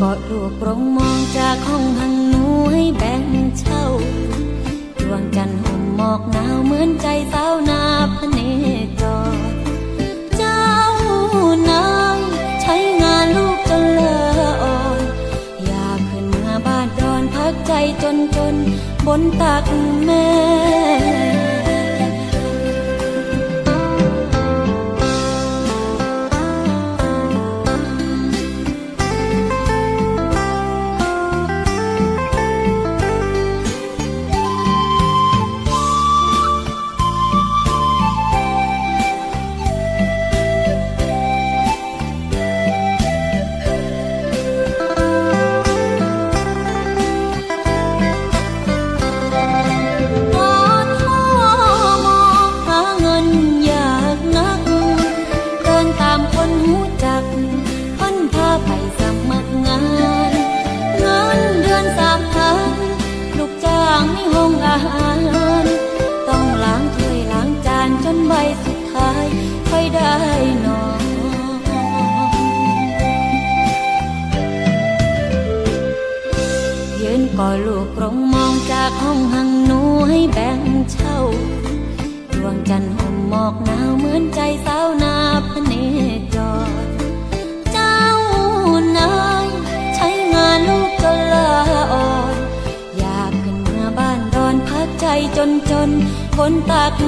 กอดลูกกรงมองจากห้องหังหนูให้แบ่งเช่าดวงจันทร์ห่มหมอกหนาวเหมือนใจสาวนาพเนจรเจ้านายใช้งานลูกจนเลออ่อน อยากขึ้นมาบ้านดอนพักใจจนจนบนตักแม่ น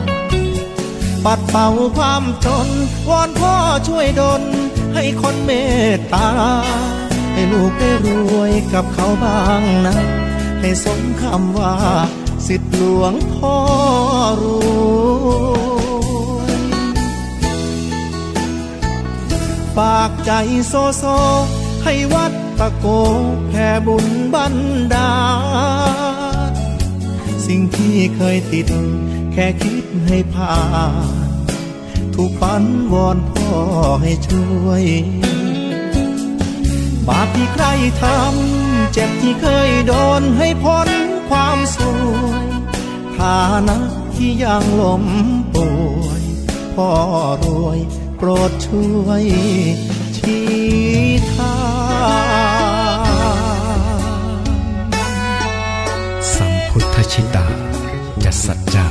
เป่าความจน วอนพ่อช่วยดลให้คนเมตตา ให้ลูกได้รวยกับเขาบ้างนะ ให้สมคำว่า สิทธิหลวงพ่อรวยฝากใจโซโซ ให้วัดตะโกแผ่บุญบันดาลสิ่งที่เคยติด แค่คิดให้ผ่าน ถูกปันวอนพ่อให้ช่วย บาปที่ใครทำเจ็บที่เคยโดนให้พ้นความสวยฐานะที่ยังล้มป่วยพ่อรวยโปรดช่วยชี้ทางสัมพุทธชิตาจัสัจจา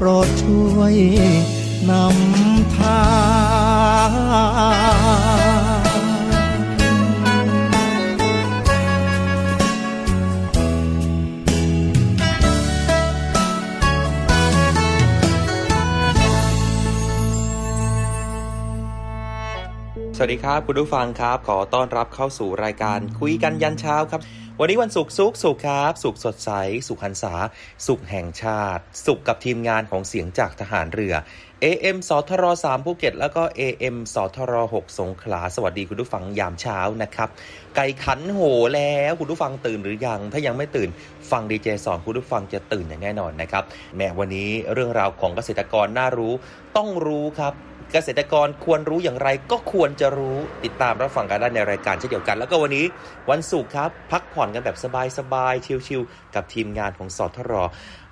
ปรดช่วยนำทางสวัสดีครับ คุณผู้ฟังครับ ขอต้อนรับเข้าสู่รายการคุยกันยันเช้าครับ วันนี้วันศุกร์สุขสุขครับ สุขสดใส สุขหันษา สุขแห่งชาติ สุขกับทีมงานของเสียงจากทหารเรือ AM สทร3ภูเก็ต แล้วก็ AM สทร6สงขลา สวัสดีคุณผู้ฟังยามเช้านะครับ ไก่ขันโหแล้วคุณผู้ฟังตื่นหรือยัง ถ้ายังไม่ตื่นฟังดีเจสอนคุณผู้ฟังจะตื่นอย่างแน่นอนนะครับแม้วันนี้เรื่องราวของเกษตรกรน่ารู้ต้องรู้ครับ เกษตรกรควรรู้อย่างไรก็ควรจะรู้ติดตามรับฟังกันได้ในรายการเช่นเดียวกัน แล้วก็วันนี้วันศุกร์ครับพักผ่อนกันแบบสบายๆชิลๆกับทีมงานของสทร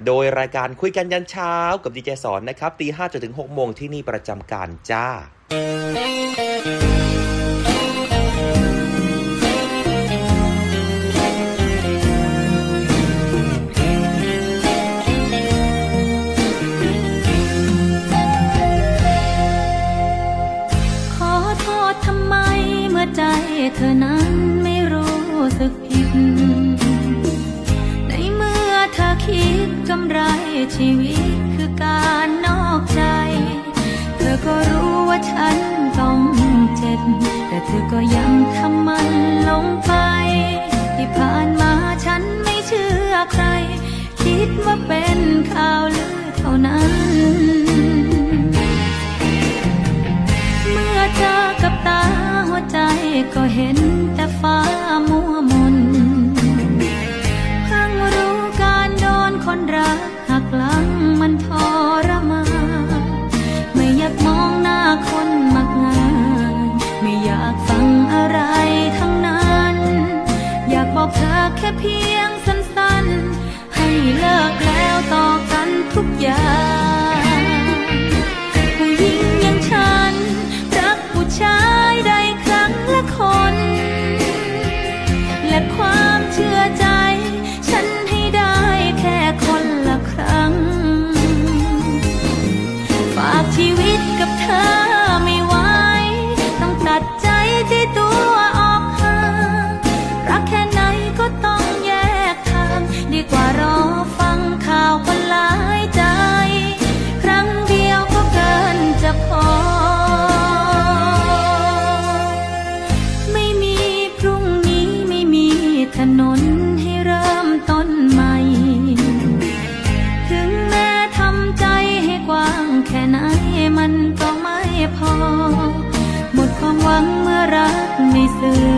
โดยรายการคุยกันยันเช้ากับดีเจสอนนะครับตีห้าจนถึงหกโมงที่นี่ประจำการจ้า รักไม่สื่อ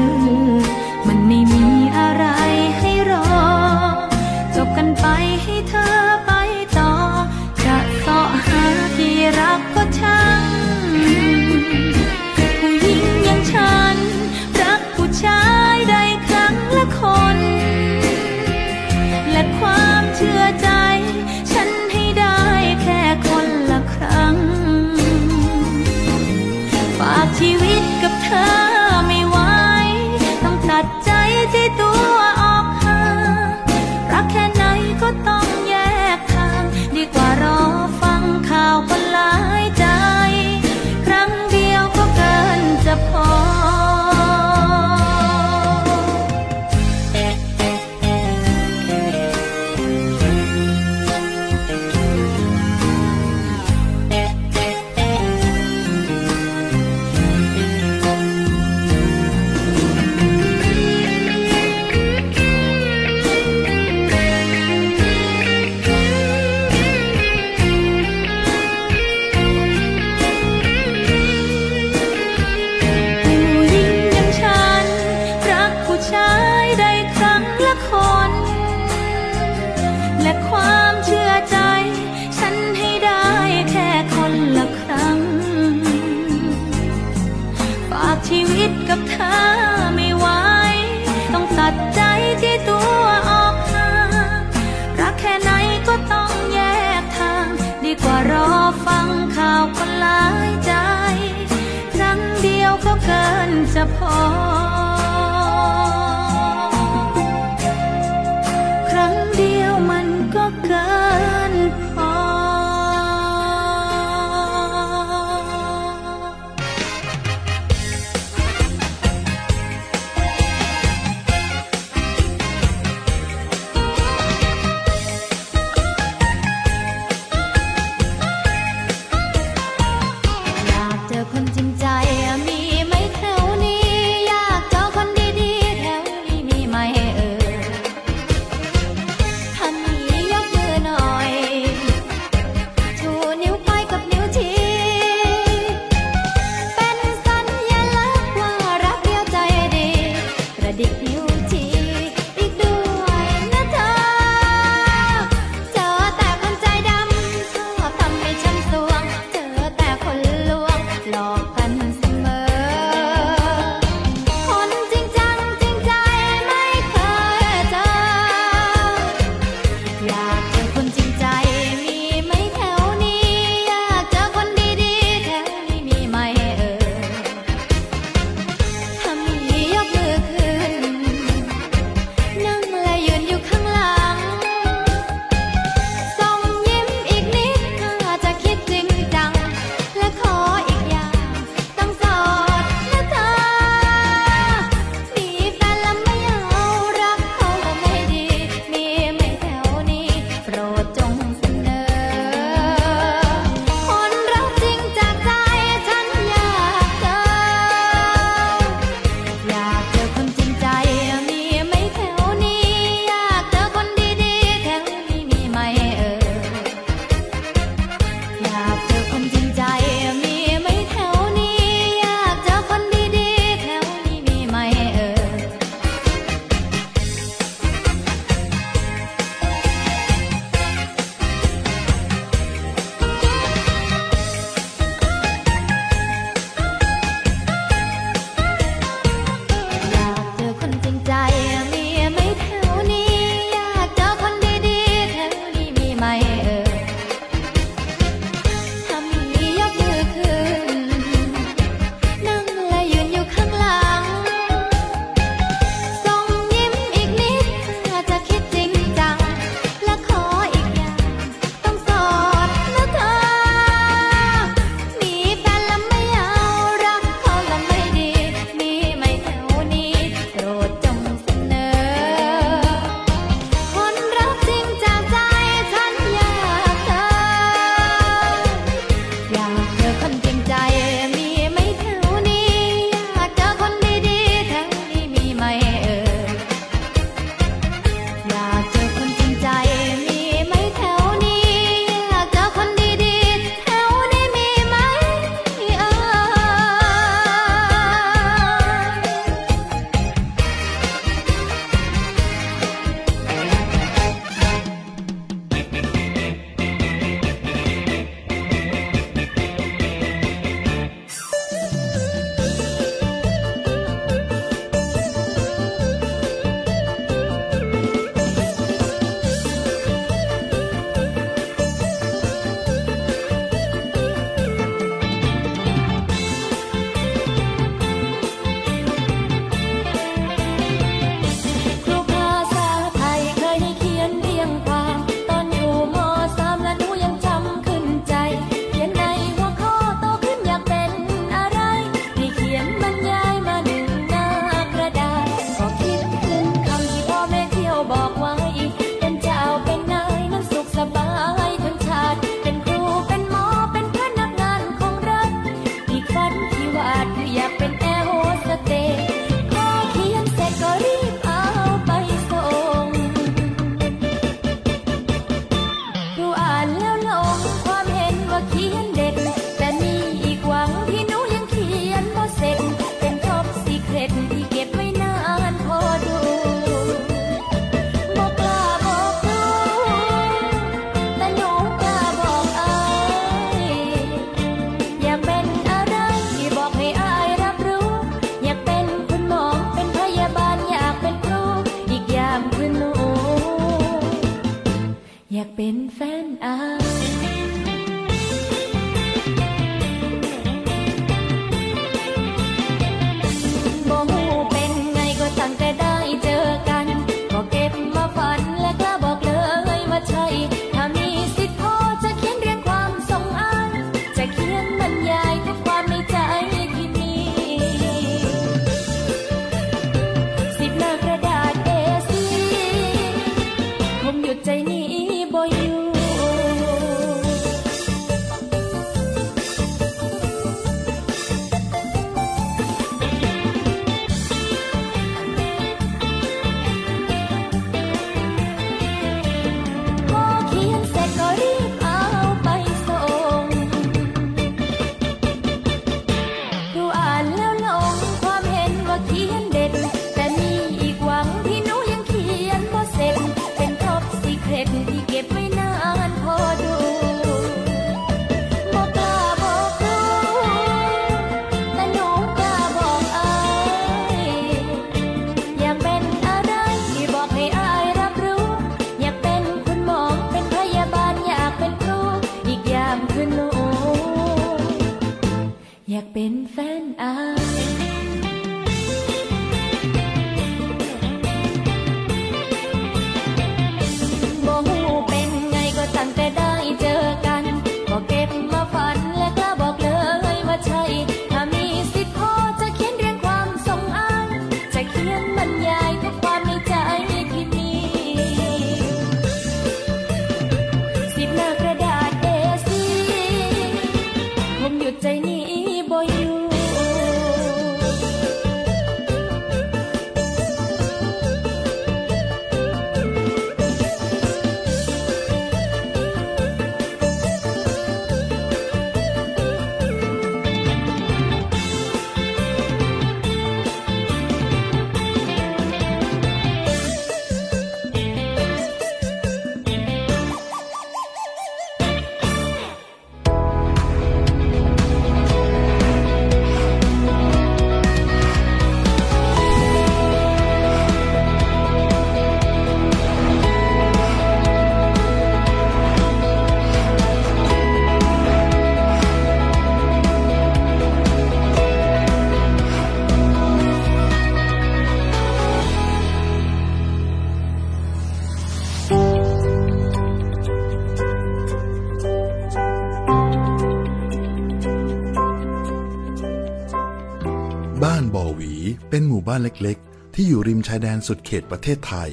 านเล็กๆ ที่อยู่ริมชายแดนสุดเขตประเทศไทย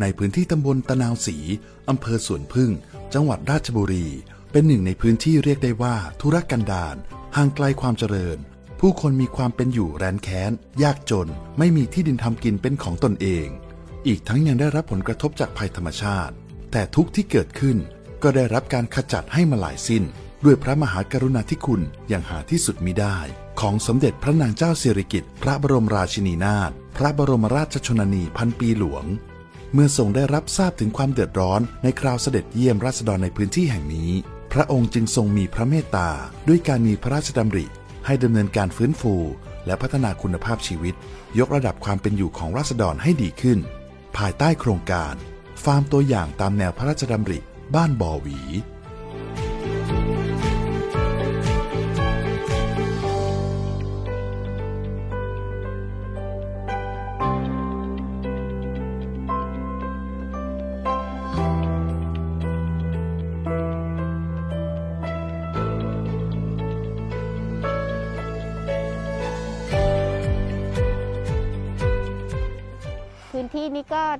ในพื้นที่ตำบลตะนาวศรีอำเภอสวนพึ่ง จังหวัดราชบุรี เป็นหนึ่งในพื้นที่เรียกได้ว่าธุรกันดารห่างไกลความเจริญ ผู้คนมีความเป็นอยู่แรนแค้น ยากจนไม่มีที่ดินทำกินเป็นของตนเอง อีกทั้งยังได้รับผลกระทบจากภัยธรรมชาติ แต่ทุกที่เกิดขึ้นก็ได้รับการขจัดให้มาหลายสิ้น ด้วยพระมหากรุณาธิคุณอย่างหาที่สุดมิได้ ของสมเด็จพระนางเจ้าสิริกิติ์พระบรมราชินีนาถพระบรมราชชนนีพันปีหลวง เมื่อทรงได้รับทราบถึงความเดือดร้อนในคราวเสด็จเยี่ยมราษฎรในพื้นที่แห่งนี้ พระองค์จึงทรงมีพระเมตตา ด้วยการมีพระราชดำริ ให้ดำเนินการฟื้นฟู และพัฒนาคุณภาพชีวิต ยกระดับความเป็นอยู่ของราษฎรให้ดีขึ้น ภายใต้โครงการ ฟาร์มตัวอย่างตามแนวพระราชดำริ บ้านบ่อหวี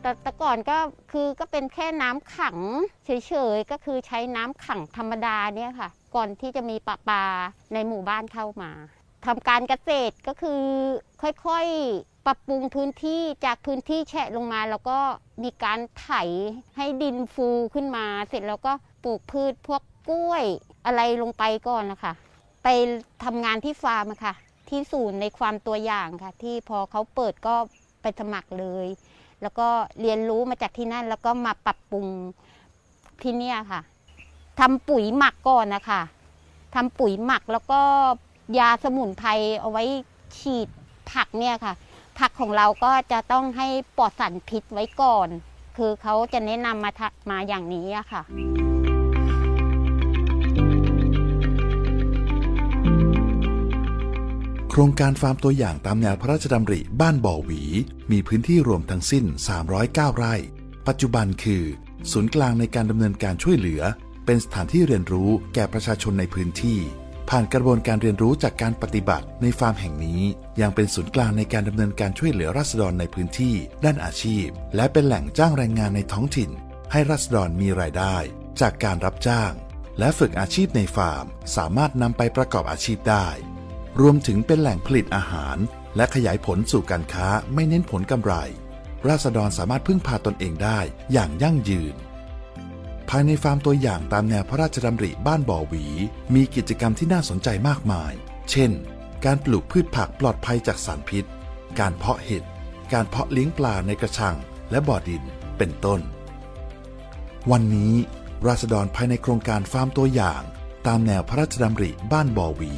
แต่แต่ก่อนก็คือก็เป็นแค่น้ำขังเฉยๆก็คือใช้น้ำขังธรรมดาเนี่ยค่ะ ก่อนที่จะมีปลาปลาในหมู่บ้านเข้ามาทำการเกษตรก็คือค่อยๆปรับปรุงพื้นที่จากพื้นที่แฉะลงมา แล้วก็มีการไถให้ดินฟูขึ้นมา เสร็จแล้วก็ปลูกพืชพวกกล้วยอะไรลงไปก่อนนะคะ ไปทำงานที่ฟาร์มอะค่ะ ที่ศูนย์ในความตัวอย่างค่ะ ที่พอเขาเปิดก็ไปสมัครเลย แล้วก็เรียนรู้มาจากที่นั่น แล้วก็มาปรับปรุงที่เนี่ยค่ะทำปุ๋ยหมักก่อนนะคะทำปุ๋ยหมักแล้วก็ยาสมุนไพรเอาไว้ฉีดผักเนี่ยค่ะ ผักของเราก็จะต้องให้ปลอดสารพิษไว้ก่อน คือเขาจะแนะนำมามาอย่างนี้อะค่ะ ครงการฟาร์มตัวอย่างตามแนวพระราชดำริบ้านบ่อหวี มีพื้นที่รวมทั้งสิ้น 309 ไร่ ปัจจุบันคือ ศูนย์กลางในการดำเนินการช่วยเหลือ เป็นสถานที่เรียนรู้แก่ประชาชนในพื้นที่ ผ่านกระบวนการเรียนรู้จากการปฏิบัติในฟาร์มแห่งนี้ ยังเป็นศูนย์กลางในการดำเนินการช่วยเหลือราษฎรในพื้นที่ ด้านอาชีพ และเป็นแหล่งจ้างแรงงานในท้องถิ่น ให้ราษฎรมีรายได้ จากการรับจ้าง และฝึกอาชีพในฟาร์ม สามารถนำไปประกอบอาชีพได้ รวมถึงเป็นแหล่งผลิตอาหาร และขยายผลสู่การค้าไม่เน้นผลกำไร ราษฎรสามารถพึ่งพาตนเองได้อย่างยั่งยืน ภายในฟาร์มตัวอย่างตามแนวพระราชดำริบ้านบ่อหวี มีกิจกรรมที่น่าสนใจมากมาย เช่น การปลูกพืชผักปลอดภัยจากสารพิษ การเพาะเห็ด การเพาะเลี้ยงปลาในกระชัง และบ่อดิน เป็นต้น วันนี้ ราษฎรภายในโครงการฟาร์มตัวอย่าง ตามแนวพระราชดำริบ้านบ่อหวี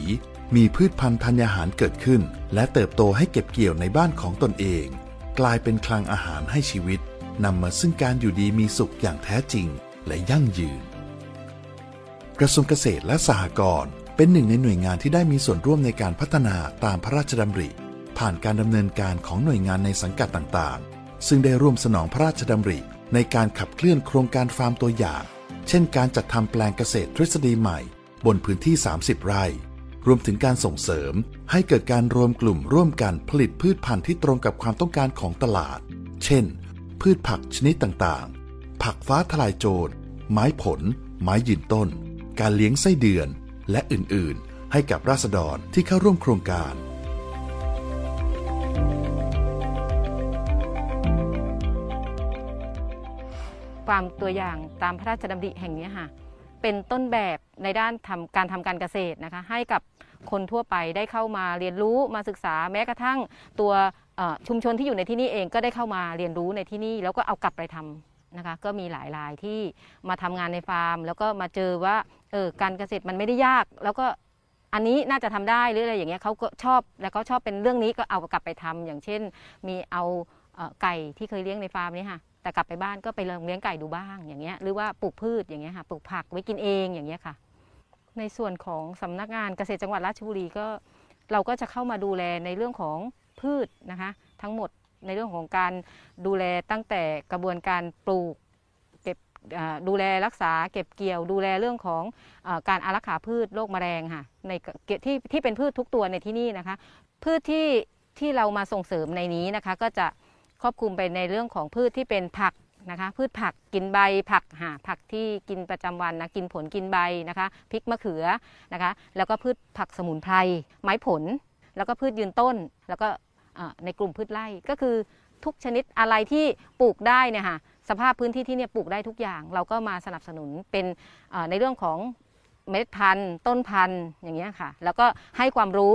มีพืชพันธุ์ธัญญาหารเกิดขึ้น และเติบโตให้เก็บเกี่ยวในบ้านของตนเอง กลายเป็นคลังอาหารให้ชีวิตนำมาซึ่งการอยู่ดีมีสุขอย่างแท้จริงและยั่งยืน กระทรวงเกษตรและสหกรณ์เป็นหนึ่งในหน่วยงานที่ได้มีส่วนร่วมในการพัฒนาตามพระราชดำริ ผ่านการดำเนินการของหน่วยงานในสังกัดต่างๆ ซึ่งได้ร่วมสนองพระราชดำริ ในการขับเคลื่อนโครงการฟาร์มตัวอย่าง เช่น การจัดทำแปลงเกษตรทฤษฎีใหม่ บนพื้นที่ 30 ไร่ รวมถึงการส่งเสริม ให้เกิดการรวมกลุ่มร่วมกันผลิตพืชพันธุ์ที่ตรงกับความต้องการของตลาด เช่น พืชผักชนิดต่างๆ ผักฟ้าทลายโจร ไม้ผล ไม้ยืนต้น การเลี้ยงไส้เดือน และอื่นๆ ให้กับราษฎรที่เข้าร่วมโครงการฟามตัวอย่างตามพระราชดำริแห่งนี้ค่ะ เป็นต้นแบบในด้านทำการทำการเกษตรนะคะ ให้กับ คนทั่วไปได้เข้ามาเรียนรู้มาศึกษาแม้กระทั่งตัวชุมชนที่อยู่ในที่นี่เองก็ได้เข้ามาเรียนรู้ในที่นี่แล้วก็เอากลับไปทำนะคะก็มีหลายรายที่มาทำงานในฟาร์ม แล้วก็มาเจอว่าเออการเกษตรมันไม่ได้ยาก แล้วก็อันนี้น่าจะทำได้หรืออะไรอย่างเงี้ยเขาก็ชอบแล้วก็ชอบเป็นเรื่องนี้ก็เอากลับไปทำอย่างเช่น มีเอาไก่ที่เคยเลี้ยงในฟาร์มนี่ค่ะแต่กลับไปบ้านก็ไปลองเลี้ยงไก่ดูบ้างอย่างเงี้ยหรือว่าปลูกพืชอย่างเงี้ยค่ะปลูกผักไว้กินเองอย่างเงี้ยค่ะ ในส่วนของสำนักงานเกษตรจังหวัดราชบุรีก็เราก็จะเข้ามาดูแลในเรื่องของพืชนะคะทั้งหมดในเรื่องของการดูแลตั้งแต่กระบวนการปลูกเก็บดูแลรักษาเก็บเกี่ยว ดูแลเรื่องของอการอารักขาพืชโรคแมลงค่ะในที่ที่เป็นพืชทุกตัวในที่นี่นะคะ พืชที่ที่เรามาส่งเสริมในนี้นะคะ ก็จะครอบคลุมไปในเรื่องของพืชที่เป็นผัก นะคะ พืชผักกินใบผักหาผักที่กินประจำวันนะกินผลกินใบนะคะพริกมะเขือนะคะ แล้วก็พืชผักสมุนไพรไม้ผล แล้วก็พืชยืนต้น แล้วก็ในกลุ่มพืชไร่ก็คือทุกชนิดอะไรที่ปลูกได้เนี่ยค่ะสภาพพื้นที่ที่เนี่ยปลูกได้ทุกอย่าง เราก็มาสนับสนุนเป็นในเรื่องของเมล็ดพันธุ์ ต้นพันธุ์อย่างเงี้ยค่ะ แล้วก็ให้ความรู้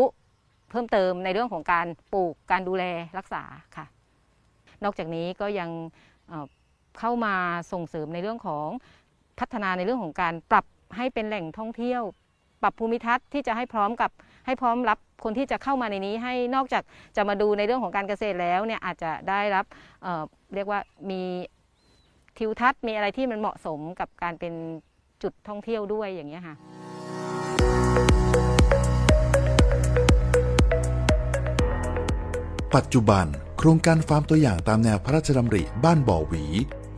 เพิ่มเติมในเรื่องของการปลูกการดูแลรักษาค่ะ นอกจากนี้ก็ยัง เข้ามาส่งเสริมในเรื่องของพัฒนาในเรื่องของการปรับให้เป็นแหล่งท่องเที่ยว ปรับภูมิทัศน์ที่จะให้พร้อมกับให้พร้อมรับคนที่จะเข้ามาในนี้ให้นอกจากจะมาดูในเรื่องของการเกษตรแล้วเนี่ยอาจจะได้รับเอ่อเรียกว่ามีทิวทัศน์มีอะไรที่มันเหมาะสมกับการเป็นจุดท่องเที่ยวด้วยอย่างเงี้ยค่ะปัจจุบัน โครงการฟาร์มตัวอย่างตามแนวพระราชดำริบ้านบ่อหวี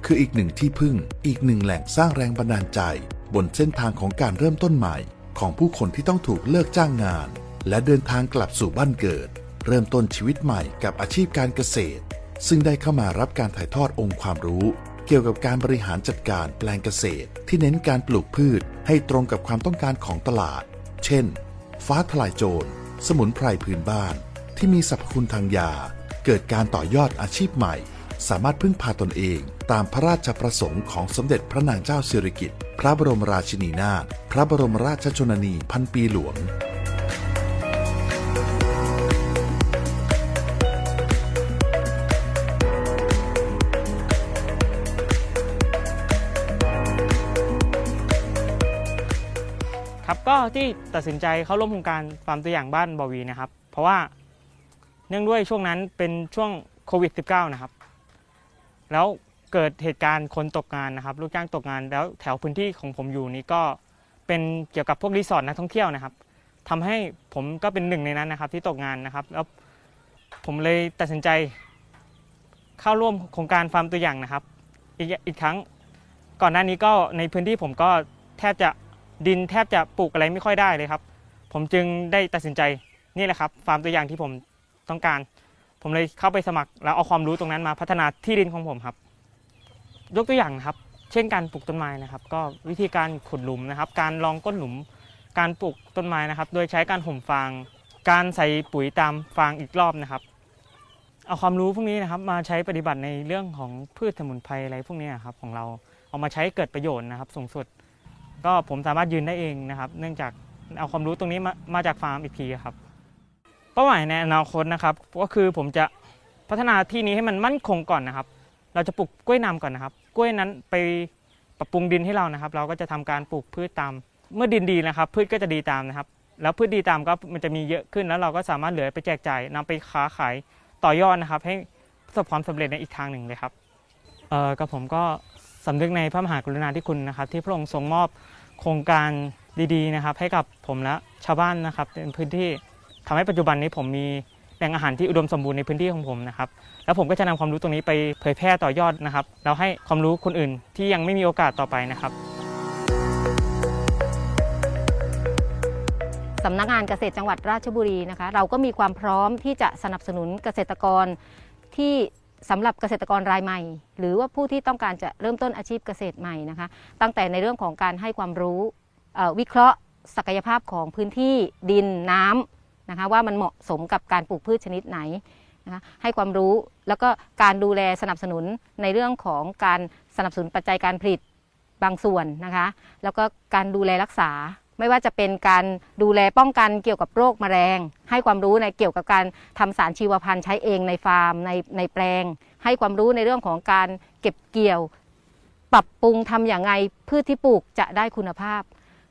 คืออีกหนึ่งที่พึ่ง อีกหนึ่งแหล่งสร้างแรงบันดาลใจ บนเส้นทางของการเริ่มต้นใหม่ ของผู้คนที่ต้องถูกเลิกจ้างงาน และเดินทางกลับสู่บ้านเกิด เริ่มต้นชีวิตใหม่กับอาชีพการเกษตร ซึ่งได้เข้ามารับการถ่ายทอดองค์ความรู้ เกี่ยวกับการบริหารจัดการแปลงเกษตร ที่เน้นการปลูกพืชให้ตรงกับความต้องการของตลาด เช่น ฟ้าทลายโจร สมุนไพรพื้นบ้าน ที่มีสรรพคุณทางยา เกิดการต่อยอดอาชีพใหม่ สามารถพึ่งพาตนเองตามพระราชประสงค์ของสมเด็จพระนางเจ้าสิริกิติ์พระบรมราชินีนาถพระบรมราชชนนีพันปีหลวงครับก็ที่ตัดสินใจเข้าร่วมโครงการฟาร์มตัวอย่างบ้านบอวีนะครับ เพราะว่าเนื่องด้วยช่วงนั้นเป็นช่วงโควิด -19 นะครับ แล้วเกิดเหตุการณ์คนตกงานนะครับลูกจ้างตกงาน แล้วแถวพื้นที่ของผมอยู่นี้ก็เป็นเกี่ยวกับพวกรีสอร์ทนักท่องเที่ยวนะครับทำให้ผมก็เป็นหนึ่งในนั้นนะครับ ที่ตกงานนะครับ แล้วผมเลยตัดสินใจเข้าร่วมโครงการฟาร์มตัวอย่างนะครับ อีกอีกครั้งก่อนหน้านี้ก็ในพื้นที่ผมก็แทบจะดินแทบจะปลูกอะไรไม่ค่อยได้เลยครับ ผมจึงได้ตัดสินใจนี่แหละครับ ฟาร์มตัวอย่างที่ผมต้องการ ผมเลยเข้าไปสมัครแล้วเอาความรู้ตรงนั้นมาพัฒนาที่ดินของผมครับ ยกตัวอย่างนะครับ เช่นการปลูกต้นไม้นะครับ ก็วิธีการขุดหลุมนะครับ การรองก้นหลุม การปลูกต้นไม้นะครับ โดยใช้การห่มฟาง การใส่ปุ๋ยตามฟางอีกรอบนะครับ เอาความรู้พวกนี้นะครับ มาใช้ปฏิบัติในเรื่องของพืชสมุนไพรอะไรพวกนี้ครับของเราเอามาใช้เกิดประโยชน์นะครับ สูงสุด ก็ผมสามารถยืนได้เองนะครับ เนื่องจากเอาความรู้ตรงนี้มามาจากฟาร์มอีกทีครับ เป้าหมายในอนาคตนะครับก็คือผมจะพัฒนาที่นี้ให้มันมั่นคงก่อนนะครับ เราจะปลูกกล้วยน้ำก่อนนะครับ กล้วยนั้นไปปรับปรุงดินให้เรานะครับ เราก็จะทำการปลูกพืชตาม เมื่อดินดีนะครับ พืชก็จะดีตามนะครับ แล้วพืชดีตามก็มันจะมีเยอะขึ้นแล้วเราก็สามารถเหลือไปแจกจ่ายนำไปค้าขายต่อยอดนะครับ ให้ประสบความสำเร็จในอีกทางหนึ่งเลยครับเอ่อกับผมก็สำนึกในพระมหากรุณาธิคุณนะครับ ที่พระองค์ทรงมอบโครงการดีๆนะครับ ให้กับผมและชาวบ้านนะครับในพื้นที่ ทำให้ปัจจุบันนี้ผมมีแหล่งอาหารที่อุดมสมบูรณ์ในพื้นที่ของผมนะครับ แล้วผมก็จะนำความรู้ตรงนี้ไปเผยแพร่ต่อยอดนะครับ แล้วให้ความรู้คนอื่นที่ยังไม่มีโอกาสต่อไปนะครับสำนักงานเกษตรจังหวัดราชบุรีนะคะ เราก็มีความพร้อมที่จะสนับสนุนเกษตรกรที่สำหรับเกษตรกรรายใหม่ หรือว่าผู้ที่ต้องการจะเริ่มต้นอาชีพเกษตรใหม่นะคะ ตั้งแต่ในเรื่องของการให้ความรู้วิเคราะห์ ศักยภาพของพื้นที่ดินน้ำ นะคะว่ามันเหมาะสมกับการปลูกพืชชนิดไหนนะคะให้ความรู้แล้วก็การดูแลสนับสนุนในเรื่องของการสนับสนุนปัจจัยการผลิตบางส่วนนะคะแล้วก็การดูแลรักษา ไม่ว่าจะเป็นการดูแลป้องกันเกี่ยวกับโรคแมลง ให้ความรู้ในเกี่ยวกับการทำสารชีวพันธุ์ใช้เองในฟาร์มในในแปลง ให้ความรู้ในเรื่องของการเก็บเกี่ยว ปรับปรุงทำอย่างไงพืชที่ปลูกจะได้คุณภาพ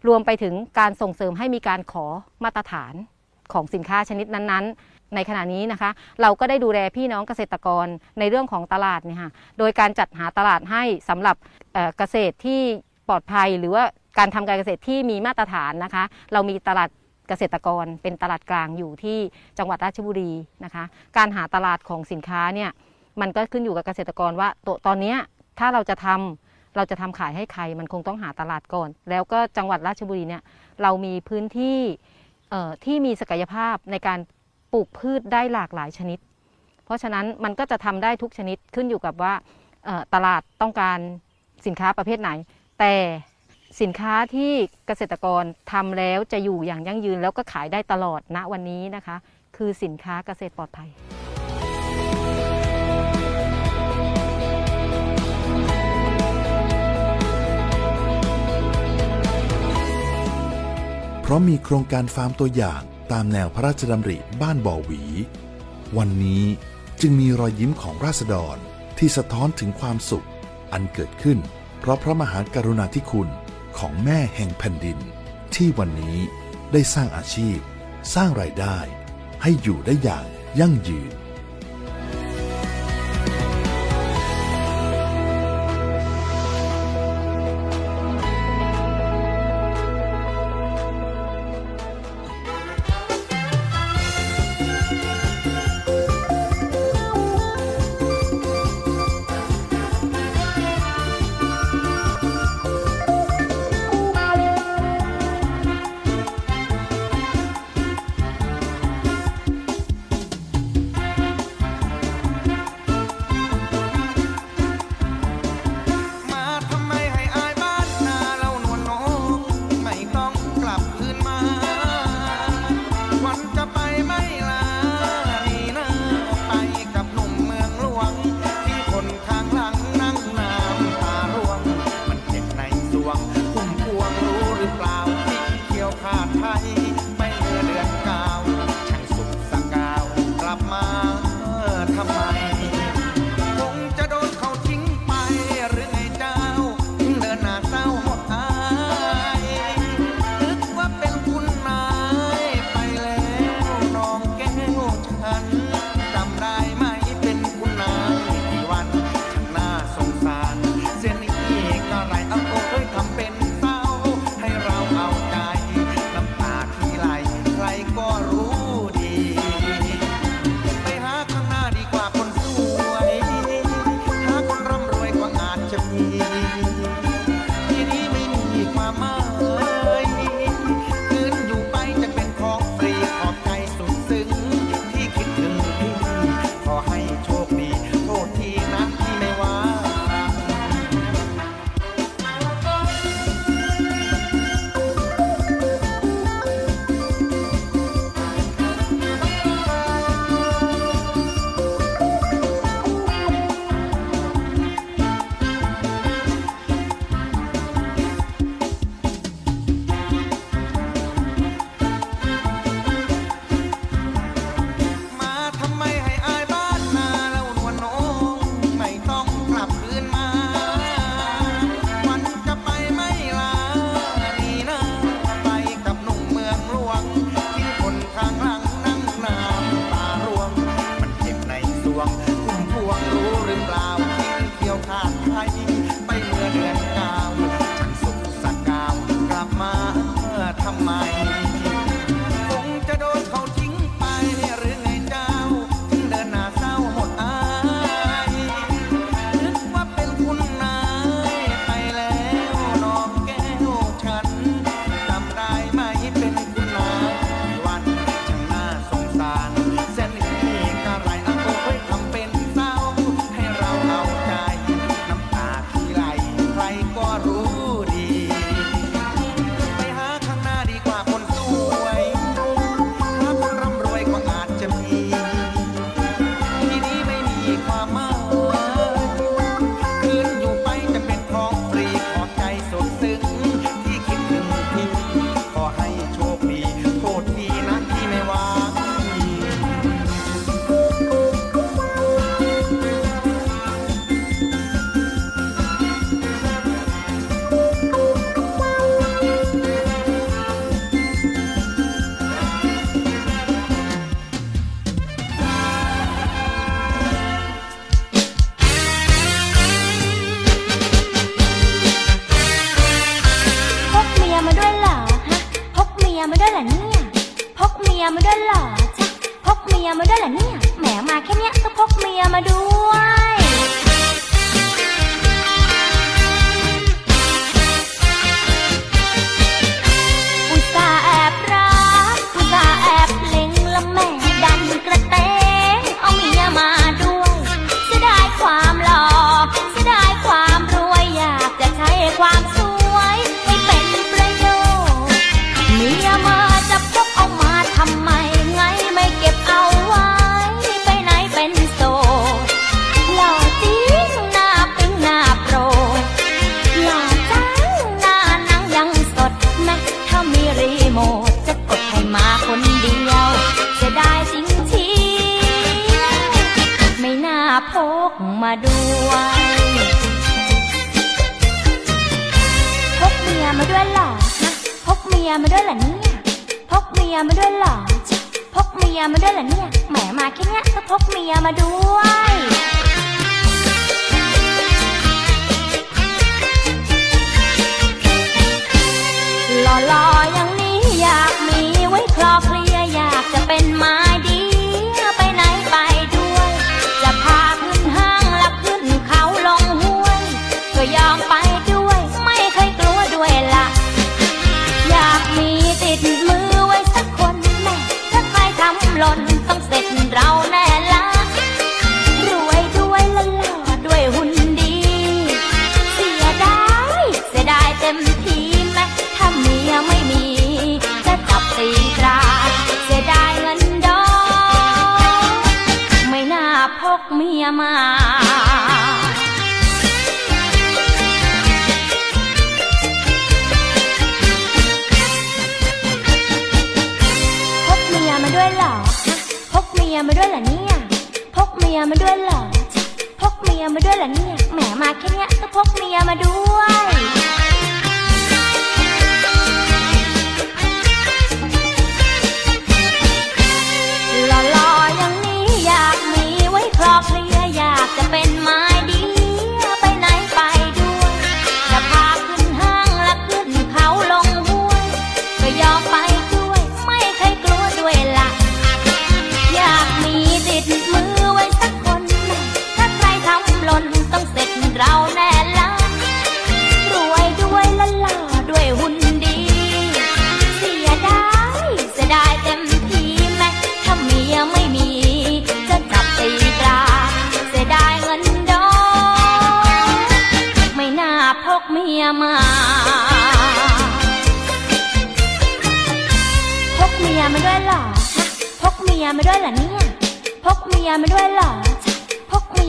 รวมไปถึงการส่งเสริมให้มีการขอมาตรฐาน ของสินค้าชนิดนั้นๆ ในขณะนี้นะคะ เราก็ได้ดูแลพี่น้องเกษตรกรในเรื่องของตลาดเนี่ยค่ะโดยการจัดหาตลาดให้สำหรับเกษตรที่ปลอดภัย หรือว่าการทำการเกษตรที่มีมาตรฐานนะคะ เรามีตลาดเกษตรกรเป็นตลาดกลางอยู่ที่จังหวัดราชบุรีนะคะ การหาตลาดของสินค้าเนี่ยมันก็ขึ้นอยู่กับเกษตรกรว่าตตอนนี้ถ้าเราจะทำเราจะทำขายให้ใครมันคงต้องหาตลาดก่อน แล้วก็จังหวัดราชบุรีเนี่ยเรามีพื้นที่ ที่มีศักยภาพในการปลูกพืชได้หลากหลายชนิด เพราะฉะนั้นมันก็จะทำได้ทุกชนิดขึ้นอยู่กับว่าตลาดต้องการสินค้าประเภทไหน แต่สินค้าที่เกษตรกรทำแล้วจะอยู่อย่างยั่งยืนแล้วก็ขายได้ตลอดณวันนี้นะคะ คือสินค้าเกษตรปลอดภัย เพราะมีโครงการฟาร์มตัวอย่างตามแนวพระราชดำริบ้านบ่อหวี วันนี้จึงมีรอยยิ้มของราษฎรที่สะท้อนถึงความสุข อันเกิดขึ้น เพราะพระมหากรุณาธิคุณของแม่แห่งแผ่นดิน ที่วันนี้ได้สร้างอาชีพ สร้างรายได้ ให้อยู่ได้อย่างยั่งยืน มียมาด้วยเหรอเนี่ย พกเมียมาด้วยเหรอ พกเมียมาด้วยเหรอเนี่ย แหมมาแค่เนี้ยต้องพกเมียมาด้วย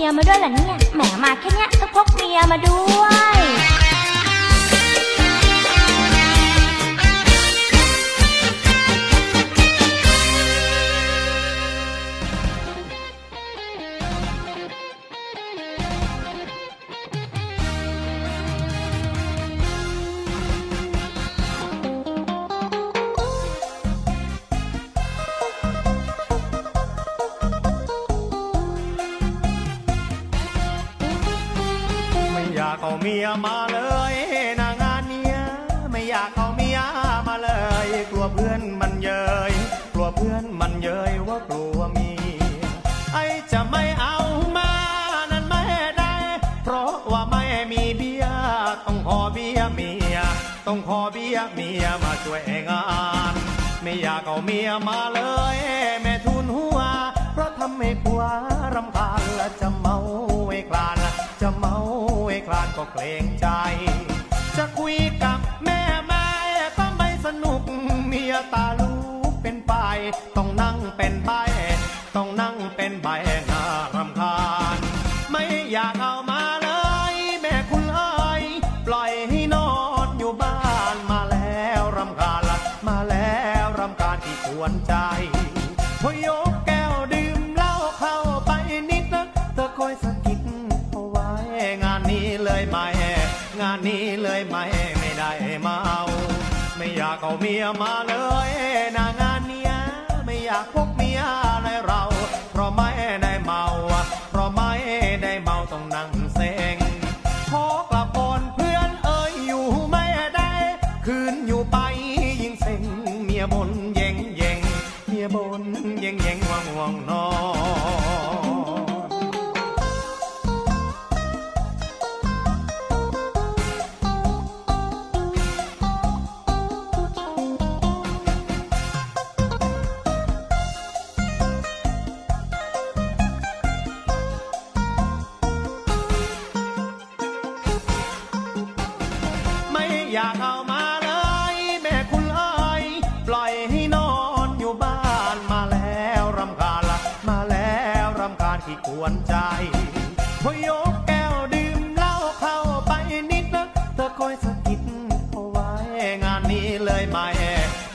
มียมาด้วยเหรอเนี่ย แหมมาแค่เนี้ยก็พกเมียมาด้วย ต้องขอเบี้ยเมียมาช่วยงาน ไม่อยากเอาเมียมาเลย แม่ทุนหัว เพราะทำให้ผัวรำคาญและจะเมาไอ้คลาน จะเมาไอ้คลานก็เกรงใจ จะคุยกับแม่แม่ก็ไม่สนุก เมียตาลูกเป็นไป ต้องนั่งเป็นใบต้องนั่งเป็น เลยไม่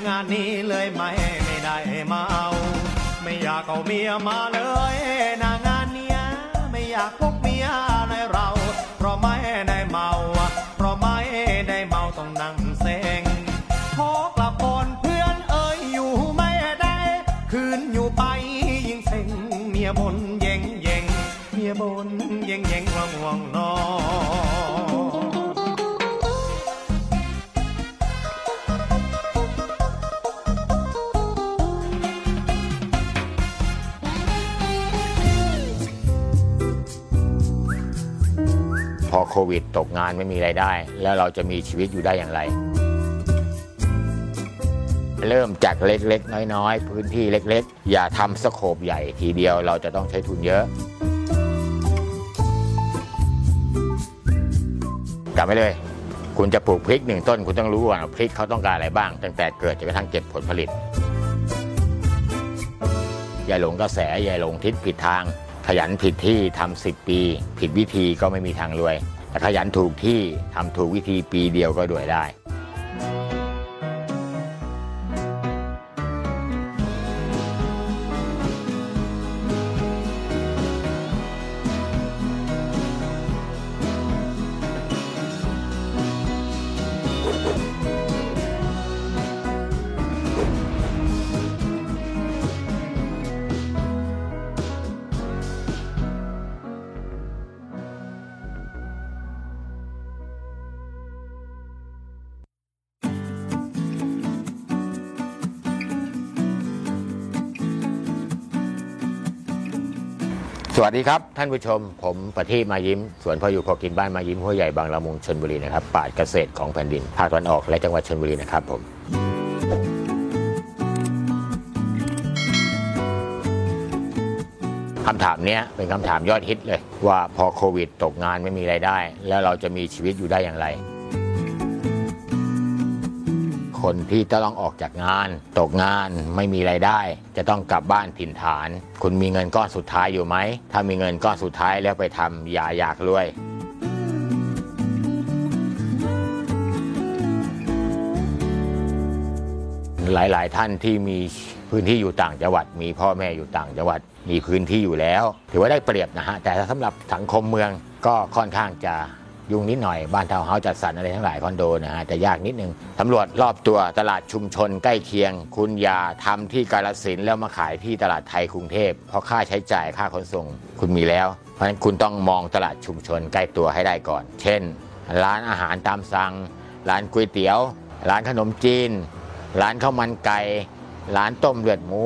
งานนี้เลยไม่ไม่ได้มาเอา ไม่อยากเอาเมียมาเลยนางานเนี้ยไม่อยากพกเมียในเรา เพราะไม่ได้เมา เพราะไม่ได้เมาต้องนั่งเซ็งขอกลับก่อนเพื่อนเอ่ยอยู่ไม่ได้คืนอยู่ไปยิ่งเซ็งเมียบนเย่งเย่งเมียบน โควิด ตกงานไม่มีไรายได้ แล้วเราจะมีชีวิตอยู่ได้อย่างไร เริ่มจากเล็กๆ น้อยๆ พื้นที่เล็กๆ อย่าทำสโคบใหญ่ทีเดียวเราจะต้องใช้ทุนเยอะกลับไปเลย คุณจะปลูกพริกหนึ่งต้น คุณต้องรู้ว่าพริกเขาต้องการอะไรบ้าง ตั้งแต่เกิดจนกระทั่งเก็บผลผลิต อย่าหลงกระแสอย่าหลงทิศผิดทางขยันผิดที่ทำสิบปี ผิดวิธีก็ไม่มีทางรวย ขยันถูกที่ทำถูกวิธีปีเดียวก็รวยได้ วัสดีครับท่านผู้ชม ผมประทีปมายิ้ม สวนพออยู่พอกินบ้านมายิ้มห้วยใหญ่บางละมุงชนบุรีนะครับป่าเกษตรของแผ่นดินภาคตะวันออกและจังหวัดชนบุรีนะครับผมคำถามนี้เป็นคำถามยอดฮิตเลย ว่าพอโควิดตกงานไม่มีไรายได้ แล้วเราจะมีชีวิตอยู่ได้อย่างไร คนที่จะต้องออกจากงาน ตกงานไม่มีไรายได้ จะต้องกลับบ้านถิ่นฐาน คุณมีเงินก้อนสุดท้ายอยู่ไหม ถ้ามีเงินก้อนสุดท้ายแล้วไปทำอย่าอยากรวยหลาย ๆ ท่านที่มีพื้นที่อยู่ต่างจังหวัด มีพ่อแม่อยู่ต่างจังหวัด มีพื้นที่อยู่แล้ว ถือว่าได้เปรียบนะฮะ แต่สำหรับสังคมเมืองก็ค่อนข้างจะ ยุ่งนิดหน่อยบ้านทาวน์เฮาส์จัดสรรอะไรทั้งหลายคอนโดนะฮะจะยากนิดนึงตำรวจรอบตัวตลาดชุมชนใกล้เคียง คุณอย่าทำที่กาลสินธุ์แล้วมาขายที่ตลาดไทยกรุงเทพเพราะค่าใช้จ่ายค่าขนส่งคุณมีแล้ว เพราะฉะนั้นคุณต้องมองตลาดชุมชนใกล้ตัวให้ได้ก่อน เช่น ร้านอาหารตามสั่งร้านก๋วยเตี๋ยว ร้านขนมจีน ร้านข้าวมันไก่ร้านต้มเลือดหมู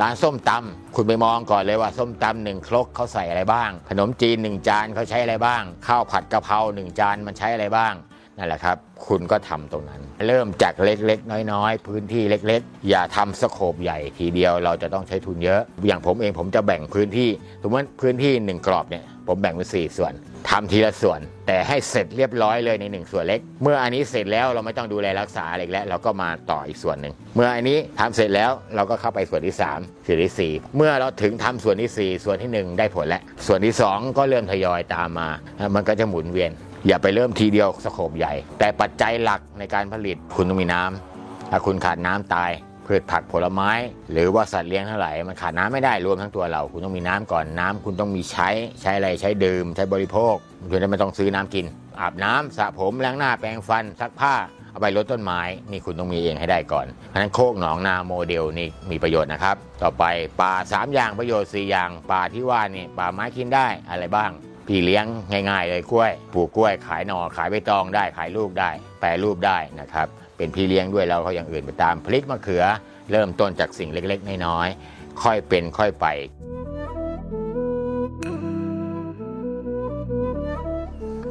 ร้านส้มตำ คุณไปมองก่อนเลยว่าส้มตำหนึ่งครกเขาใส่อะไรบ้าง ขนมจีนหนึ่งจานเขาใช้อะไรบ้าง ข้าวผัดกะเพราหนึ่งจานมันใช้อะไรบ้างนั่นแหละครับ คุณก็ทำตรงนั้น เริ่มจากเล็กๆ น้อยๆ พื้นที่เล็กๆ อย่าทำสโคบใหญ่ทีเดียวเราจะต้องใช้ทุนเยอะ อย่างผมเองผมจะแบ่งพื้นที่ สมมติพื้นที่หนึ่งกรอบเนี่ยผมแบ่งเป็นสี่ส่วน ทำทีละส่วน แต่ให้เสร็จเรียบร้อยเลยในหนึ่งส่วนเล็ก เมื่ออันนี้เสร็จแล้วเราไม่ต้องดูแลรักษาอะไรแล้ว เราก็มาต่ออีกส่วนหนึ่งเมื่ออันนี้ทำเสร็จแล้วเราก็เข้าไปส่วนที่ 3 ส่วนที่ 4 เมื่อเราถึงทำส่วนที่ 4 ส่วนที่ 1 ได้ผลแล้วส่วนที่ 2 ก็เริ่มทยอยตามมา มันก็จะหมุนเวียน อย่าไปเริ่มทีเดียวสโคบใหญ่ แต่ปัจจัยหลักในการผลิตคุณต้องมีน้ำถ้าคุณขาดน้ำตาย พืชผักผลไม้ หรือว่าสัตว์เลี้ยงทั้งหลายมันขาดน้ำไม่ได้รวมทั้งตัวเรา คุณต้องมีน้ำก่อนน้ำคุณต้องมีใช้ใช้อะไรใช้ดื่ม ใช้บริโภคคุณจะไม่ต้องซื้อน้ำกิน อาบน้ำสระผมล้างหน้าแปรงฟันซักผ้าเอาไปรดต้นไม้นี่คุณต้องมีเองให้ได้ก่อนเพราะฉะนั้นโคกหนองนาโมเดลนี่มีประโยชน์นะครับ ต่อไปป่าสามอย่างประโยชน์สี่อย่างป่าที่ว่านี่ป่าไม้กินได้อะไรบ้างพี่เลี้ยงง่ายๆเลยกล้วย ปลูกกล้วยขายหน่อขายใบตองได้ขายลูกได้ แปรรูปได้นะครับ เป็นพี่เลี้ยงด้วยแล้วเขาอย่างอื่นไปตามพริกมะเขือ เริ่มต้นจากสิ่งเล็กๆ น้อยๆค่อยเป็นค่อยไป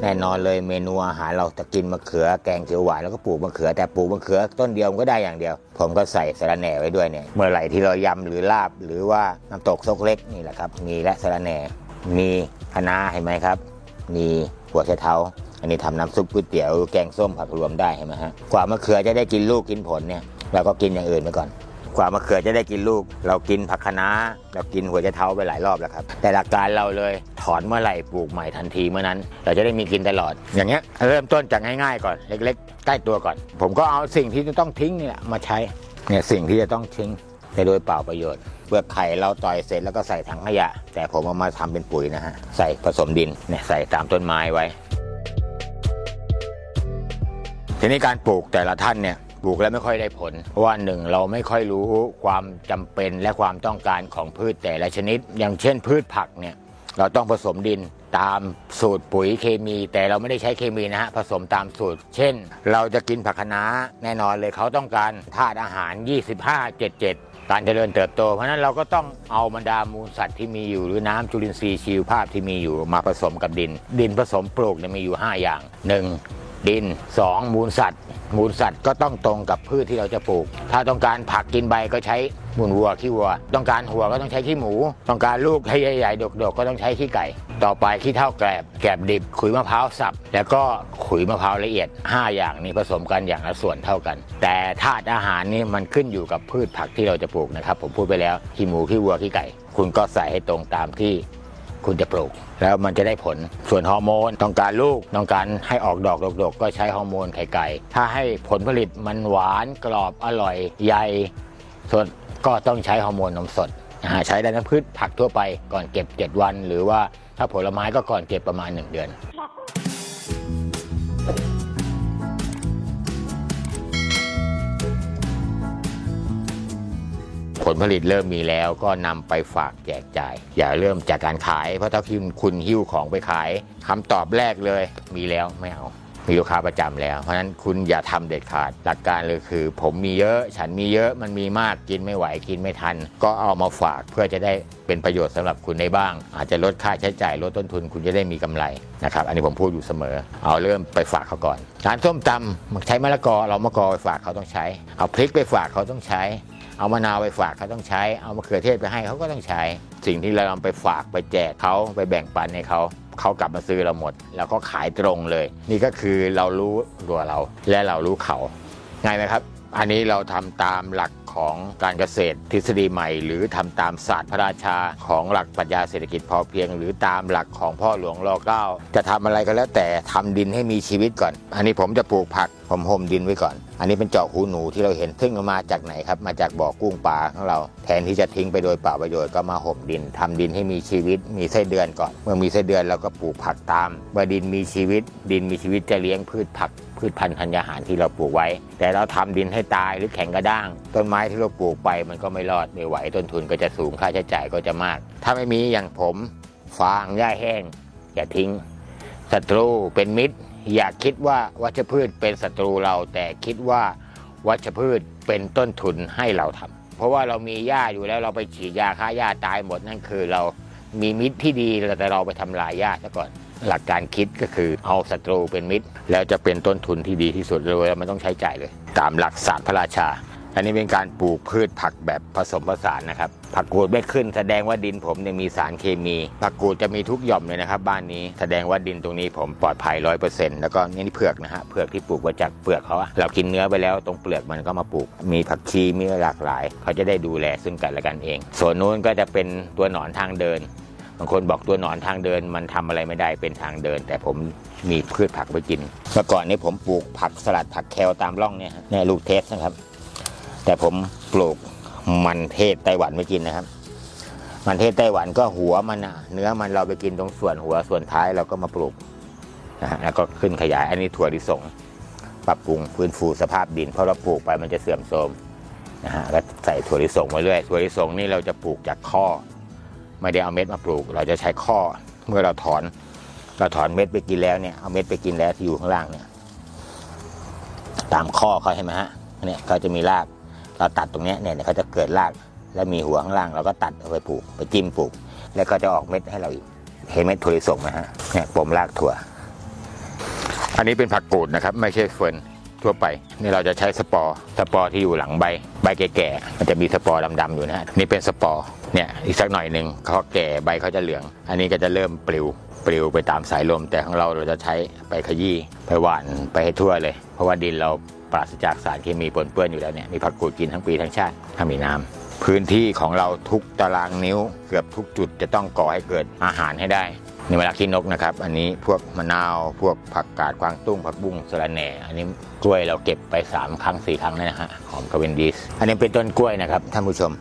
แน่นอนเลยเมนูอาหารเราจะกินมะเขือแกงเขียวหวานแล้วก็ปลูกมะเขือแต่ปลูกมะเขือต้นเดียวก็ได้อย่างเดียว ผมก็ใส่สะระแหน่ไว้ด้วยเนี่ยเมื่อไหร่ที่เรายำหรือลาบ หรือว่าน้ำตกซกเล็กนี่แหละครับ มีและสะระแหน่ มีคะน้าเห็นไหมครับ มีหัวไชเท้า อันนี้ทำน้ำซุปก๋วยเตี๋ยวแกงส้มผักรวมได้เห็นไหมฮะกว่ามะเขือจะได้กินลูกกินผลเนี่ยเราก็กินอย่างอื่นไปก่อน กว่ามะเขือจะได้กินลูก เรากินผักคะน้าเรากินหัวไชเท้าไปหลายรอบแล้วครับ แต่หลักการเราเลยถอนเมื่อไหร่ปลูกใหม่ทันทีเมื่อนั้น เราจะได้มีกินตลอด อย่างเงี้ยเริ่มต้นจากง่ายๆก่อนเล็ก ๆ ใกล้ตัวก่อน ผมก็เอาสิ่งที่จะต้องทิ้งนี่แหละมาใช้เนี่ยสิ่งที่จะต้องทิ้งแต่โดยเปล่าประโยชน์เปลือกไข่เราต่อยเสร็จแล้วก็ใส่ถังขยะ แต่ผมเอามาทำเป็นปุ๋ยนะฮะใส่ผสมดินเนี่ยใส่ตามต้นไม้ไว้ ทีนี้การปลูกแต่ละท่านเนี่ยปลูกแล้วไม่ค่อยได้ผล เพราะว่าหนึ่งเราไม่ค่อยรู้ความจำเป็นและความต้องการของพืชแต่ละชนิด อย่างเช่น พืชผักเนี่ยเราต้องผสมดินตามสูตรปุ๋ยเคมี แต่เราไม่ได้ใช้เคมีนะฮะผสมตามสูตร เช่น เราจะกินผักคะน้าแน่นอนเลยเขาต้องการธาตุอาหาร 25 77 การเจริญเติบโต เพราะนั้นเราก็ต้องเอาบรรดามูลสัตว์ที่มีอยู่หรือน้ำจุลินทรีย์ชีวภาพที่มีอยู่มาผสมกับดิน ดินผสมปลูกเนี่ยมีอยู่ 5 อย่าง 1. ดิน 2. มูลสัตว์ มูลสัตว์ก็ต้องตรงกับพืชที่เราจะปลูก ถ้าต้องการผักกินใบก็ใช้มูลวัวขี้วัว ต้องการหัวก็ต้องใช้ขี้หมู ต้องการลูกให้ใหญ่ๆดกๆ ก็ต้องใช้ขี้ไก่ ต่อไปขี้เท่าแกลบแกลบดิบ ขุยมะพร้าวสับ แล้วก็ขุยมะพร้าวละเอียด 5 อย่างนี้ผสมกันอย่างละส่วนเท่ากัน แต่ธาตุอาหารนี่มันขึ้นอยู่กับพืชผักที่เราจะปลูกนะครับ ผมพูดไปแล้วขี้หมูขี้วัวขี้ไก่ คุณก็ใส่ให้ตรงตามที่คุณจะปลูก แล้วมันจะได้ผล ส่วนฮอร์โมนต้องการลูกต้องการให้ออกดอกดกๆก็ใช้ฮอร์โมนไข่ไก่ ถ้าให้ผลผลิตมันหวานกรอบอร่อยใหญ่สดก็ต้องใช้ฮอร์โมนนมสดใช้ได้ทั้งพืชผักทั่วไปก่อนเก็บ 7 วัน หรือว่าถ้าผลไม้ก็ก่อนเก็บประมาณ 1 เดือน ผลผลิตเริ่มมีแล้วก็นำไปฝากแจกจ่าย อย่าเริ่มจากการขาย เพราะถ้าคุณคุณหิ้วของไปขายคำตอบแรกเลย มีแล้วไม่เอามีลูกค้าประจำแล้ว เพราะฉะนั้นคุณอย่าทำเด็ดขาด หลักการเลยคือ ผมมีเยอะ ฉันมีเยอะ มันมีมากกินไม่ไหวกินไม่ทัน ก็เอามาฝากเพื่อจะได้เป็นประโยชน์สำหรับคุณได้บ้าง อาจจะลดค่าใช้จ่ายลดต้นทุนคุณจะได้มีกำไรนะครับ อันนี้ผมพูดอยู่เสมอ เอาเริ่มไปฝากเขาก่อนร้านส้มตำใช้มะละกอเรามะกอไปฝากเขาต้องใช้ เอาพริกไปฝากเขาต้องใช้ เอามะนาวไปฝากเขาต้องใช้ เอามะเขือเทศไปให้เขาก็ต้องใช้ สิ่งที่เราเอาไปฝากไปแจกเขาไปแบ่งปันให้เขาเขากลับมาซื้อเราหมด แล้วก็ขายตรงเลย นี่ก็คือเรารู้ตัวเราและเรารู้เขาง่ายไหมครับ อันนี้เราทำตามหลักของการเกษตรทฤษฎีใหม่ หรือทำตามศาสตร์พระราชาของหลักปรัชญาเศรษฐกิจพอเพียง หรือตามหลักของพ่อหลวงรอเก้าจะทำอะไรก็แล้วแต่ทำดินให้มีชีวิตก่อน อันนี้ผมจะปลูกผักผมห่มดินไว้ก่อน อันนี้เป็นเจาะหูหนูที่เราเห็นซึ่งมาจากไหนครับ มาจากบ่อกุ้งปลาของเราแทนที่จะทิ้งไปโดยเปล่าประโยชน์ก็มาห่มดินทำดินให้มีชีวิต มีไส้เดือนก่อน เมื่อมีไส้เดือนเราก็ปลูกผักตามเมื่อดินมีชีวิต ดินมีชีวิตจะเลี้ยงพืชผักพืชพันธุ์ธัญญาหารที่เราปลูกไว้ แต่เราทำดินให้ตายหรือแข็งกระด้าง ต้นไม้ที่เราปลูกไปมันก็ไม่รอดไม่ไหวต้นทุนก็จะสูงค่าใช้จ่ายก็จะมาก ถ้าไม่มีอย่างผมฟางหญ้าแห้งอย่าทิ้งศัตรูเป็นมิตร อย่าคิดว่าวัชพืชเป็นศัตรูเรา แต่คิดว่าวัชพืชเป็นต้นทุนให้เราทำเพราะว่าเรามีหญ้าอยู่แล้วเราไปฉีดยาฆ่าหญ้าตายหมดนั่นคือเรามีมิตรที่ดีแต่เราไปทำลายหญ้าซะก่อนหลักการคิดก็คือเอาศัตรูเป็นมิตร แล้วจะเป็นต้นทุนที่ดีที่สุดเลยไมันต้องใช้จ่ายเลย ตามหลักศาสตร์พระราชา อันนี้เป็นการปลูกพืชผักแบบผสมผสานนะครับ ผักกูดไม่ขึ้น แสดงว่าดินผมเนี่ยมีสารเคมี ผักกูดจะมีทุกหย่อมเลยนะครับ บ้านนี้แสดงว่าดินตรงนี้ผมปลอดภัยร้อยเปอร์เซ็นต์แล้วก็นี่เผือกนะฮะเผือกที่ปลูกมาจากเปลือกเขาอะเรากินเนื้อไปแล้วตรงเปลือกมันก็มาปลูก มีผักชีมีหลากหลาย เขาจะได้ดูแลซึ่งกันและกันเอง ส่วนนู้นก็จะเป็นตัวหนอนทางเดินบางคนบอกตัวหนอนทางเดินมันทำอะไรไม่ได้เป็นทางเดิน แต่ผมมีพืชผักไว้กินเมื่อก่อนนี้ผมปลูกผักสลัดผักแคลตามร่องเนี่ยฮะเนี่ยลูกเทสนะครับ แต่ผมปลูกมันเทศไต้หวันไม่กินนะครับ มันเทศไต้หวันก็หัวมันอะเนื้อมันเราไปกินตรงส่วนหัวส่วนท้ายเราก็มาปลูกนะฮะแล้วก็ขึ้นขยาย อันนี้ถั่วลิสงปรับปรุงฟื้นฟูสภาพดิน เพราะเราปลูกไปมันจะเสื่อมโทรมนะฮะก็ใส่ถั่วลิสงไว้เรื่อยถั่วลิสงนี่เราจะปลูกจากข้อ ไม่ได้เอาเม็ดมาปลูก เราจะใช้ข้อเมื่อเราถอนเราถอนเม็ดไปกินแล้วเนี่ยเอาเม็ดไปกินแล้วที่อยู่ข้างล่างเนี่ย ตามข้อเขาใช่ไหมฮะเนี่ยเขาจะมีราก เราตัดตรงนี้เนี่ยเขาจะเกิดรากแล้วมีหัวข้างล่างเราก็ตัดเอาไปปลูกไปจิ้มปลูก แล้วก็จะออกเม็ดให้เราอีก เห็นเม็ดถั่วลิสงไหมฮะเนี่ยปมรากถั่ว อันนี้เป็นผักกูดนะครับ ไม่ใช่เฟิร์นทั่วไป นี่เราจะใช้สปอร์สปอร์ที่อยู่หลังใบ ใบแก่ๆมันจะมีสปอร์ดำๆอยู่นะฮะนี่เป็นสปอร์เนี่ยอีกสักหน่อยหนึ่งเขาแก่ใบเขาจะเหลือง อันนี้ก็จะเริ่มปลิวปลิวไปตามสายลมแต่ของเราเราจะใช้ไปขยี้ไปหว่านไปให้ทั่วเลย เพราะว่าดินเรา ปราศจากสารเคมีปนเปื้อนอยู่แล้วเนี่ยมีผักกูดกินทั้งปีทั้งชาติถ้ามีน้ำพื้นที่ของเราทุกตารางนิ้ว เกือบทุกจุดจะต้องก่อให้เกิดอาหารให้ได้ในเวลาขี้นกนะครับ อันนี้พวกมะนาวพวกผักกาดกวางตุ้งผักบุ้งสะระแหน่อันนี้กล้วยเราเก็บไป 3 ครั้ง 4 ครั้งแล้วนะฮะหอมคาเวนดิสอันนี้เป็นต้นกล้วยนะครับท่านผู้ชม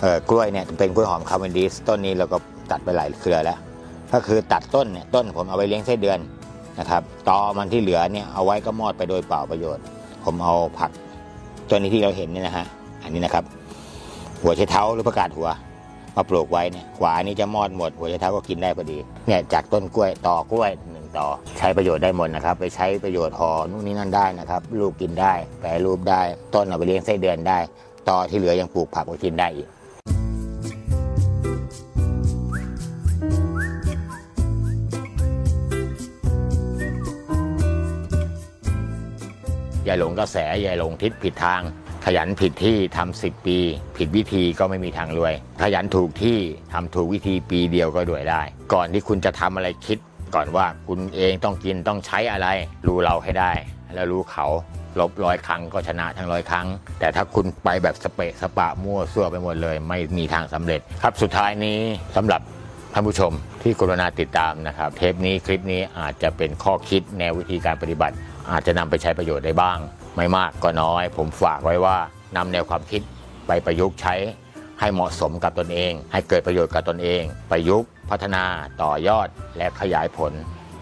เออกล้วยเนี่ยเป็นกล้วยหอมคาเวนดิสต้นนี้เราก็ตัดไปหลายเครือแล้ว ก็คือตัดต้นเนี่ยต้นผมเอาไปเลี้ยงไส้เดือนนะครับตอมันที่เหลือเนี่ยเอาไว้ก็มอดไปโดยเปล่าประโยชน์ ผมเอาผักตัวนี้ที่เราเห็นนี่นะฮะอันนี้นะครับ หัวไชเท้าหรือประกาศหัว มาปลูกไว้เนี่ยขวานี้จะมอดหมด หัวไชเท้าก็กินได้พอดีเนี่ยจากต้นกล้วยต่อกล้วยหนึ่งต่อ ใช้ประโยชน์ได้หมดนะครับ ไปใช้ประโยชน์ห่อนู่นนี่นั่นได้นะครับ ลูกกินได้แปรรูปได้ ต้นเอาไปเลี้ยงไส้เดือนได้ ต่อที่เหลือยังปลูกผักไว้กินได้อีก อย่าหลงกระแสอย่าหลงทิศผิดทาง ขยันผิดที่ทำสิบปี ผิดวิธีก็ไม่มีทางรวย ขยันถูกที่ทำถูกวิธีปีเดียวก็รวยได้ ก่อนที่คุณจะทำอะไรคิด ก่อนว่าคุณเองต้องกินต้องใช้อะไร รู้เราให้ได้ แล้วรู้เขาลบร้อยครั้งก็ชนะทั้งร้อยครั้ง แต่ถ้าคุณไปแบบสเปะสปะมั่วซั่วไปหมดเลย ไม่มีทางสำเร็จ ครับสุดท้ายนี้สำหรับท่านผู้ชมที่กรุณาติดตามนะครับ เทปนี้คลิปนี้อาจจะเป็นข้อคิดแนววิธีการปฏิบัติ อาจจะนำไปใช้ประโยชน์ได้บ้าง ไม่มากก็น้อย ผมฝากไว้ว่านำแนวความคิดไปประยุกต์ใช้ให้เหมาะสมกับตนเอง ให้เกิดประโยชน์กับตนเอง ประยุกต์พัฒนาต่อยอดและขยายผล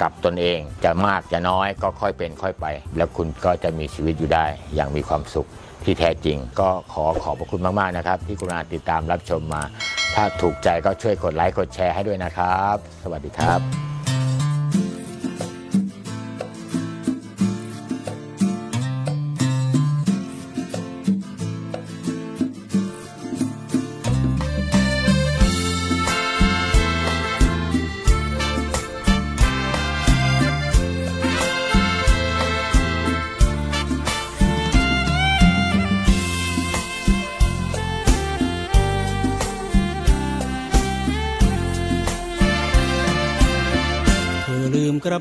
กับตนเอง จะมากจะน้อยก็ค่อยเป็นค่อยไป แล้วคุณก็จะมีชีวิตอยู่ได้ อย่างมีความสุขที่แท้จริง ก็ขอขอบพระคุณมาก ๆ นะครับ ที่กรุณาติดตามรับชมมา ถ้าถูกใจก็ช่วยกดไลค์กดแชร์ให้ด้วยนะครับ สวัสดีครับ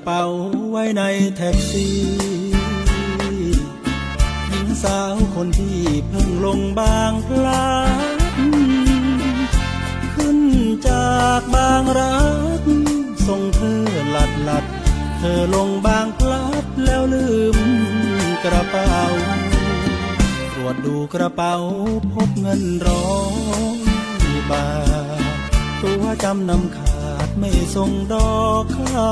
เป๋าไว้ในแท็กซี่หญิงสาวคนที่เพิ่งลงบางพลัดขึ้นจากบางรักส่งเธอหลัดหลัด เธอลงบางพลัดแล้วลืมกระเป๋า ตรวจดูกระเป๋าพบเงินร้อยบาท ตัวจำนำขาดไม่ส่งดอกเขา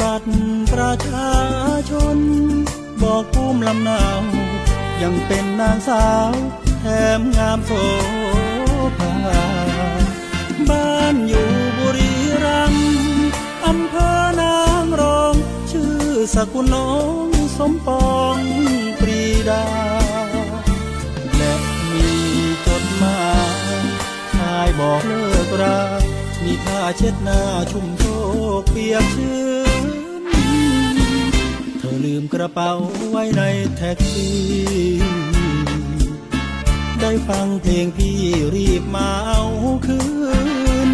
บัตรประชาชน บอกภูมิลำเนายังเป็นนางสาวแถมงามโสภาบ้านอยู่บุรีรัมย์อำเภอนางรอง ชื่อสกุลน้องสมปองปรีดา และมีจดหมายชายบอกเลิกรา เช็ดหน้าชุ่มโชกเปียกชื้น เธอลืมกระเป๋าไว้ในแท็กซี่ ได้ฟังเพลงพี่รีบมาเอาคืน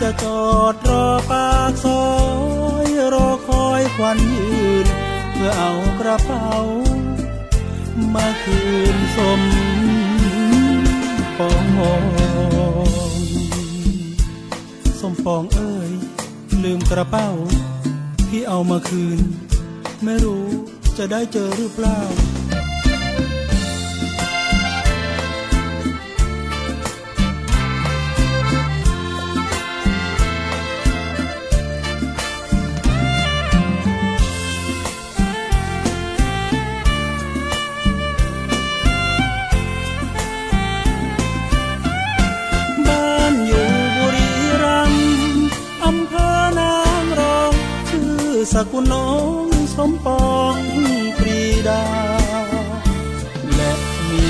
จะจอดรอปากซอยรอคอยควันยืน เพื่อเอากระเป๋า มาคืนสมปอง สมปองเอ้ย ลืมกระเป๋า พี่เอามาคืน ไม่รู้จะได้เจอหรือเปล่า สกุลน้องสมปองปรีดา และมี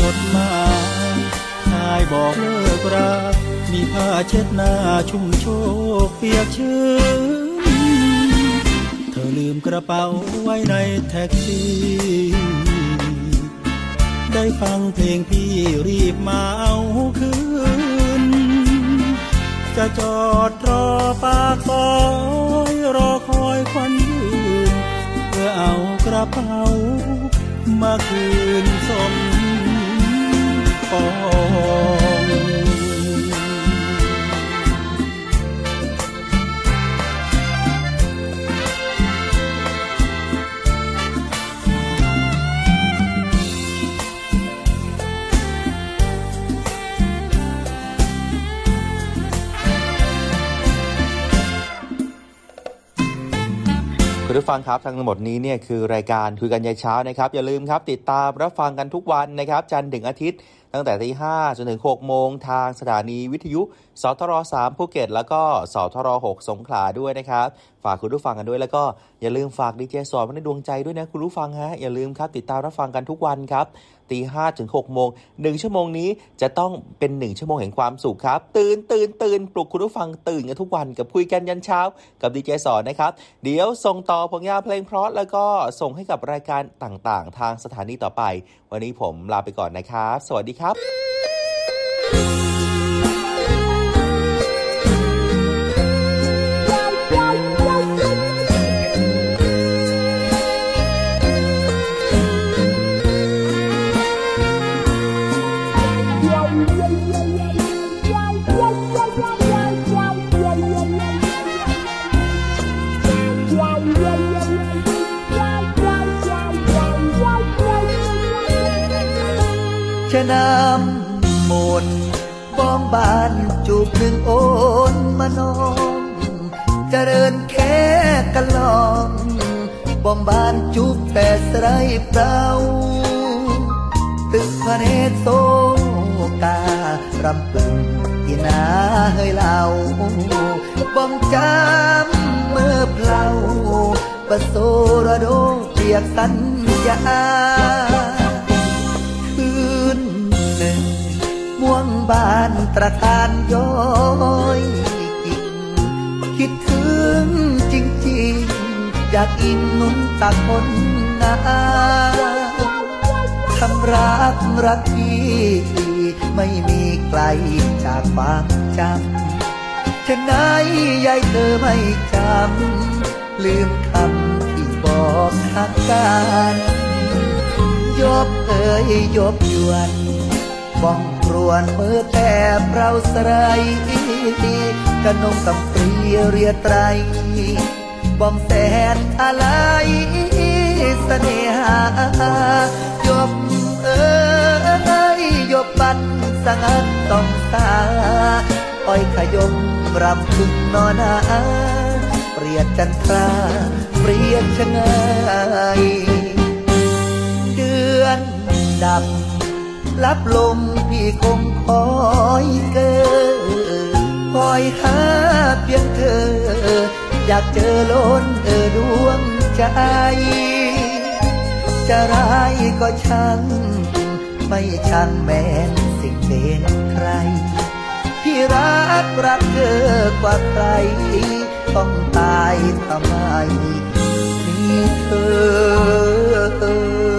จดหมายชายบอกเลิกรา มีผ้าเช็ดหน้าชุ่มโชกเปียกชื้น เธอลืมกระเป๋าไว้ในแท็กซี่ ได้ฟังเพลงพี่รีบมาเอาคืน จะจอดรอปากซอยรอ อยควันยืน เพื่อเอากระเป๋ามาคืนสมปอง คุณผู้ฟังครับทั้งหมดนี้เนี่ยคือรายการคุยกันยายเช้านะครับ อย่าลืมครับ ติดตามรับฟังกันทุกวันนะครับ จันทร์ถึงอาทิตย์ ตั้งแต่ตีห้าจนถึงหกโมงทางสถานีวิทยุสทรสามภูเก็ต แล้วก็สทรหกสงขลาด้วยนะครับ ฝากคุณผู้ฟังกันด้วย แล้วก็อย่าลืมฝากดีเจสอนในดวงใจด้วยนะคุณผู้ฟังฮะอย่าลืมครับติดตามรับฟังกันทุกวันครับตีห้าถึง6โมงหนึ่งชั่วโมงนี้จะต้องเป็นหนึ่งชั่วโมงแห่งความสุขครับ ตื่นตื่นตื่นปลุกคุณผู้ฟังตื่นกันทุกวันกับคุยกันยันเช้า กับดีเจสอนนะครับ เดี๋ยวส่งต่อผลงานเพลงเพราะแล้วก็ส่งให้กับรายการต่างๆ ทางสถานีต่อไป วันนี้ผมลาไปก่อนนะครับ สวัสดีครับ บ้องบานจูบหนึ่งโอนมานองเจริญแค่กันลองบ้องบานจูบแต่สไรเปล่าตึกพระเนตรโซการำพึงที่นาเฮยเหล่าบ้องจำเมื่อเพลาปะโซระโดเปียกสัญญา ม่วงบ้านตระการย้อยกินคิดถึงจริงๆอยากอินนุนตักคนนาคำรักรักที่ไม่มีไกลจากความจำฉะไหนยายเธอไม่จำลืมคำที่บอกทักกันยบเอ่ยยบยวนบ้อง รวนมือแต่เราสไรกระนงกำปรีเรียไตรบองแสนอะไรเสน่หายบเอ่ยยบบันสังต้องสาอ้อยขยมรำพึงนอนาเปรียดจันทราเปรียดชะไงายเดือนดับ รับลมพี่คงคอยเกิดคอยหาเพียงเธอ อยากเจอล้นเออดวงใจ จะร้ายก็ช่าง ไม่ช่างแม้นสิ่งเป็นใคร พี่รักรักเธอกว่าใคร ต้องตายทำไมมีเธอ